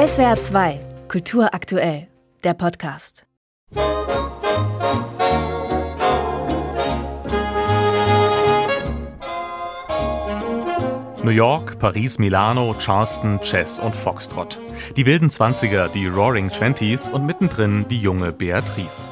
SWR 2, Kultur aktuell, der Podcast. New York, Paris, Milano, Charleston, Chess und Foxtrot. Die wilden Zwanziger, die Roaring Twenties und mittendrin die junge Beatrice.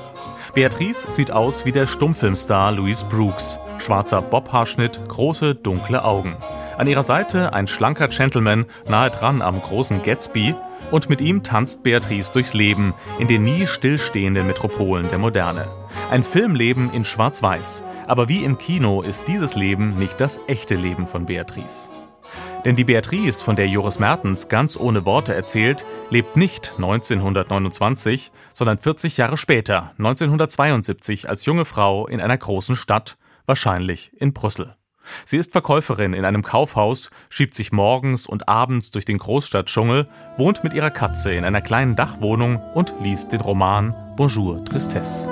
Beatrice sieht aus wie der Stummfilmstar Louis Brooks. Schwarzer Bobhaarschnitt, große, dunkle Augen. An ihrer Seite ein schlanker Gentleman, nahe dran am großen Gatsby, und mit ihm tanzt Beatrice durchs Leben in den nie stillstehenden Metropolen der Moderne. Ein Filmleben in Schwarz-Weiß. Aber wie im Kino ist dieses Leben nicht das echte Leben von Beatrice. Denn die Beatrice, von der Joris Mertens ganz ohne Worte erzählt, lebt nicht 1929, sondern 40 Jahre später, 1972, als junge Frau in einer großen Stadt, wahrscheinlich in Brüssel. Sie ist Verkäuferin in einem Kaufhaus, schiebt sich morgens und abends durch den Großstadtdschungel, wohnt mit ihrer Katze in einer kleinen Dachwohnung und liest den Roman Bonjour Tristesse.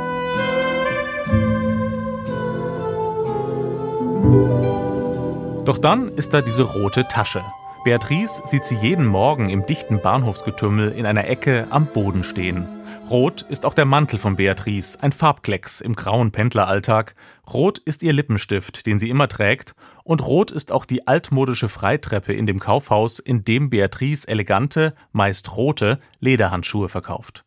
Doch dann ist da diese rote Tasche. Beatrice sieht sie jeden Morgen im dichten Bahnhofsgetümmel in einer Ecke am Boden stehen. Rot ist auch der Mantel von Beatrice, ein Farbklecks im grauen Pendleralltag. Rot ist ihr Lippenstift, den sie immer trägt. Und rot ist auch die altmodische Freitreppe in dem Kaufhaus, in dem Beatrice elegante, meist rote Lederhandschuhe verkauft.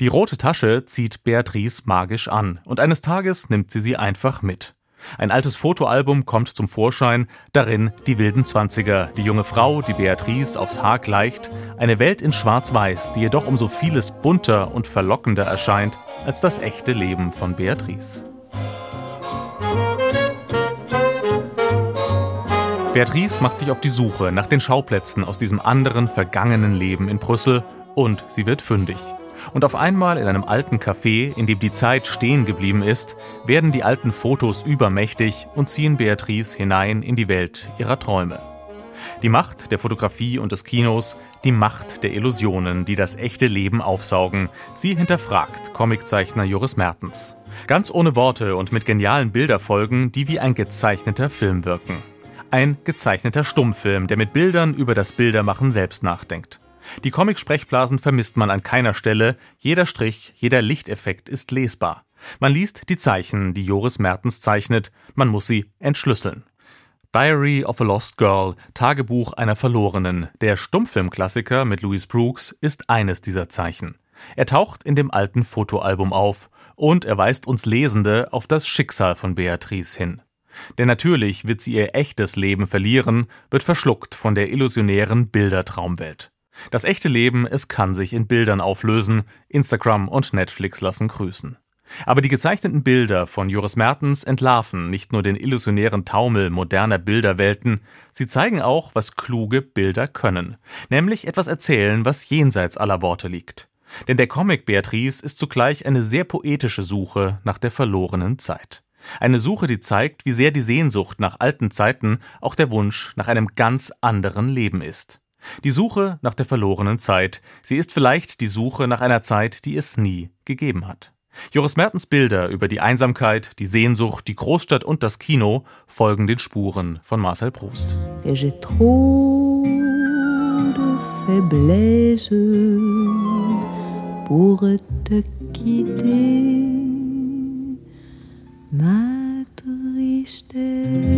Die rote Tasche zieht Beatrice magisch an und eines Tages nimmt sie sie einfach mit. Ein altes Fotoalbum kommt zum Vorschein, darin die wilden Zwanziger, die junge Frau, die Beatrice aufs Haar gleicht, eine Welt in Schwarz-Weiß, die jedoch um so vieles bunter und verlockender erscheint als das echte Leben von Beatrice. Beatrice macht sich auf die Suche nach den Schauplätzen aus diesem anderen vergangenen Leben in Brüssel und sie wird fündig. Und auf einmal in einem alten Café, in dem die Zeit stehen geblieben ist, werden die alten Fotos übermächtig und ziehen Beatrice hinein in die Welt ihrer Träume. Die Macht der Fotografie und des Kinos, die Macht der Illusionen, die das echte Leben aufsaugen, sie hinterfragt Comiczeichner Joris Mertens. Ganz ohne Worte und mit genialen Bilderfolgen, die wie ein gezeichneter Film wirken. Ein gezeichneter Stummfilm, der mit Bildern über das Bildermachen selbst nachdenkt. Die Comic-Sprechblasen vermisst man an keiner Stelle, jeder Strich, jeder Lichteffekt ist lesbar. Man liest die Zeichen, die Joris Mertens zeichnet, man muss sie entschlüsseln. Diary of a Lost Girl, Tagebuch einer Verlorenen, der Stummfilmklassiker mit Louis Brooks, ist eines dieser Zeichen. Er taucht in dem alten Fotoalbum auf und er weist uns Lesende auf das Schicksal von Beatrice hin. Denn natürlich wird sie ihr echtes Leben verlieren, wird verschluckt von der illusionären Bildertraumwelt. Das echte Leben, es kann sich in Bildern auflösen. Instagram und Netflix lassen grüßen. Aber die gezeichneten Bilder von Joris Mertens entlarven nicht nur den illusionären Taumel moderner Bilderwelten, sie zeigen auch, was kluge Bilder können, nämlich etwas erzählen, was jenseits aller Worte liegt. Denn der Comic Beatrice ist zugleich eine sehr poetische Suche nach der verlorenen Zeit. Eine Suche, die zeigt, wie sehr die Sehnsucht nach alten Zeiten auch der Wunsch nach einem ganz anderen Leben ist. Die Suche nach der verlorenen Zeit. Sie ist vielleicht die Suche nach einer Zeit, die es nie gegeben hat. Joris Mertens Bilder über die Einsamkeit, die Sehnsucht, die Großstadt und das Kino folgen den Spuren von Marcel Proust. quitter, ma tristesse.